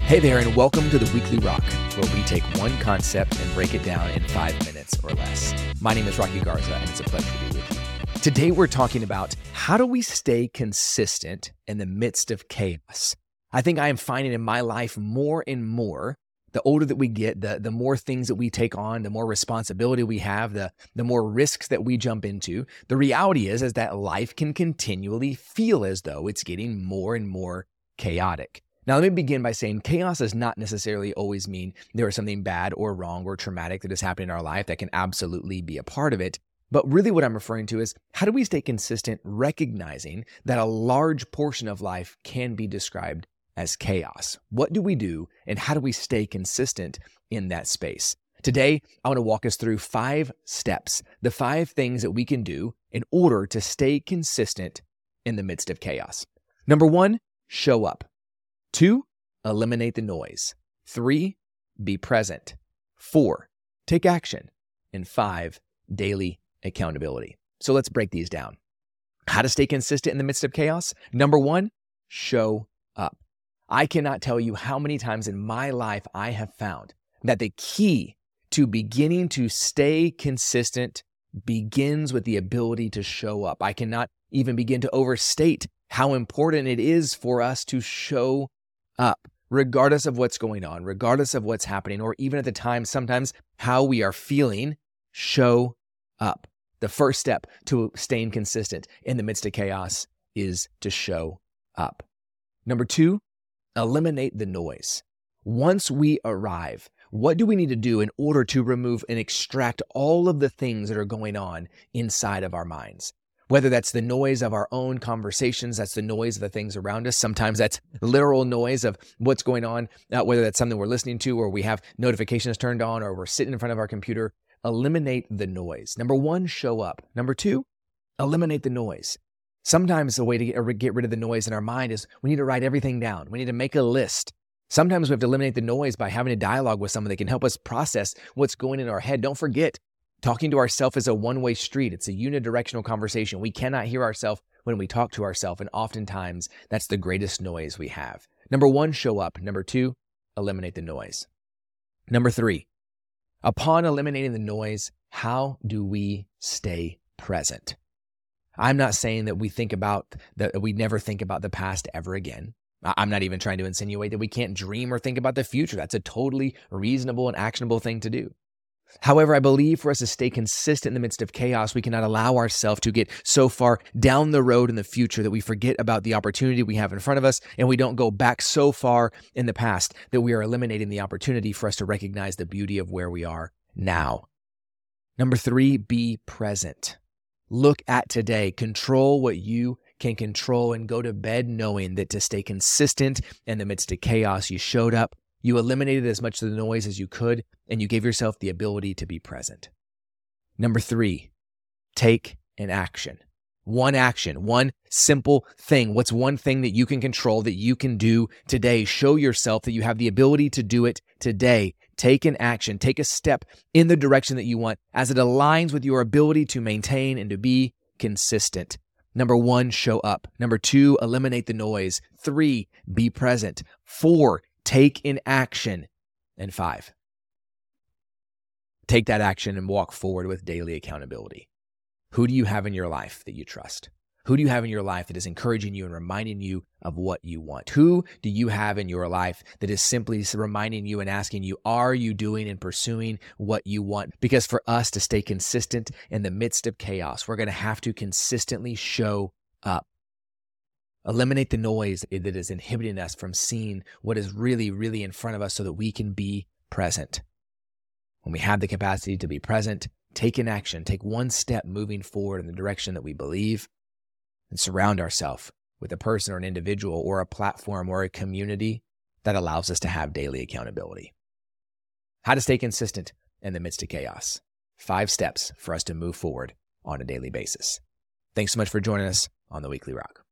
Hey there, and welcome to the Weekly Rock, where we take one concept and break it down in five minutes or less. My name is Rocky Garza, and it's a pleasure to be with you. Today, we're talking about how do we stay consistent in the midst of chaos. I think I am finding in my life more and more the older that we get, the, the more things that we take on, the more responsibility we have, the, the more risks that we jump into. The reality is, is that life can continually feel as though it's getting more and more chaotic. Now, let me begin by saying chaos does not necessarily always mean there is something bad or wrong or traumatic that is happening in our life that can absolutely be a part of it. But really, what I'm referring to is how do we stay consistent, recognizing that a large portion of life can be described as chaos? What do we do, and how do we stay consistent in that space? Today, I want to walk us through five steps, the five things that we can do in order to stay consistent in the midst of chaos. Number one, show up. Two, eliminate the noise. Three, be present. Four, take action. And five, daily accountability. So let's break these down. How to stay consistent in the midst of chaos? Number one, show up. I cannot tell you how many times in my life I have found that the key to beginning to stay consistent begins with the ability to show up. I cannot even begin to overstate how important it is for us to show up, regardless of what's going on, regardless of what's happening, or even at the time, sometimes how we are feeling, show up. The first step to staying consistent in the midst of chaos is to show up. Number two, eliminate the noise. Once we arrive, what do we need to do in order to remove and extract all of the things that are going on inside of our minds? Whether that's the noise of our own conversations, that's the noise of the things around us. Sometimes that's literal noise of what's going on, uh, whether that's something we're listening to or we have notifications turned on or we're sitting in front of our computer. Eliminate the noise. Number one, show up. Number two, eliminate the noise. Sometimes the way to get, get rid of the noise in our mind is we need to write everything down. We need to make a list. Sometimes we have to eliminate the noise by having a dialogue with someone that can help us process what's going in our head. Don't forget, Talking to ourselves is a one way street, it's a unidirectional conversation. We cannot hear ourselves when we talk to ourselves, and oftentimes that's the greatest noise we have. Number one, show up. Number two, eliminate the noise. Number three, upon eliminating the noise, how do we stay present? I'm not saying that we think about that we never think about the past ever again. I'm not even trying to insinuate that we can't dream or think about the future. That's a totally reasonable and actionable thing to do. However, I believe for us to stay consistent in the midst of chaos, we cannot allow ourselves to get so far down the road in the future that we forget about the opportunity we have in front of us and we don't go back so far in the past that we are eliminating the opportunity for us to recognize the beauty of where we are now. Number three, be present. Look at today. Control what you can control and go to bed knowing that to stay consistent in the midst of chaos, you showed up, you eliminated as much of the noise as you could, and you gave yourself the ability to be present. Number three, take an action. One action, one simple thing. What's one thing that you can control that you can do today? Show yourself that you have the ability to do it today. Take an action, take a step in the direction that you want as it aligns with your ability to maintain and to be consistent. Number one, show up. Number two, eliminate the noise. Three, be present. Four, take in action. And five, take that action and walk forward with daily accountability. Who do you have in your life that you trust? Who do you have in your life that is encouraging you and reminding you of what you want? Who do you have in your life that is simply reminding you and asking you, are you doing and pursuing what you want? Because for us to stay consistent in the midst of chaos, we're going to have to consistently show up. Eliminate the noise that is inhibiting us from seeing what is really, really in front of us so that we can be present. When we have the capacity to be present, take an action, take one step moving forward in the direction that we believe, and surround ourselves with a person or an individual or a platform or a community that allows us to have daily accountability. How to stay consistent in the midst of chaos. Five steps for us to move forward on a daily basis. Thanks so much for joining us on the Weekly Rock.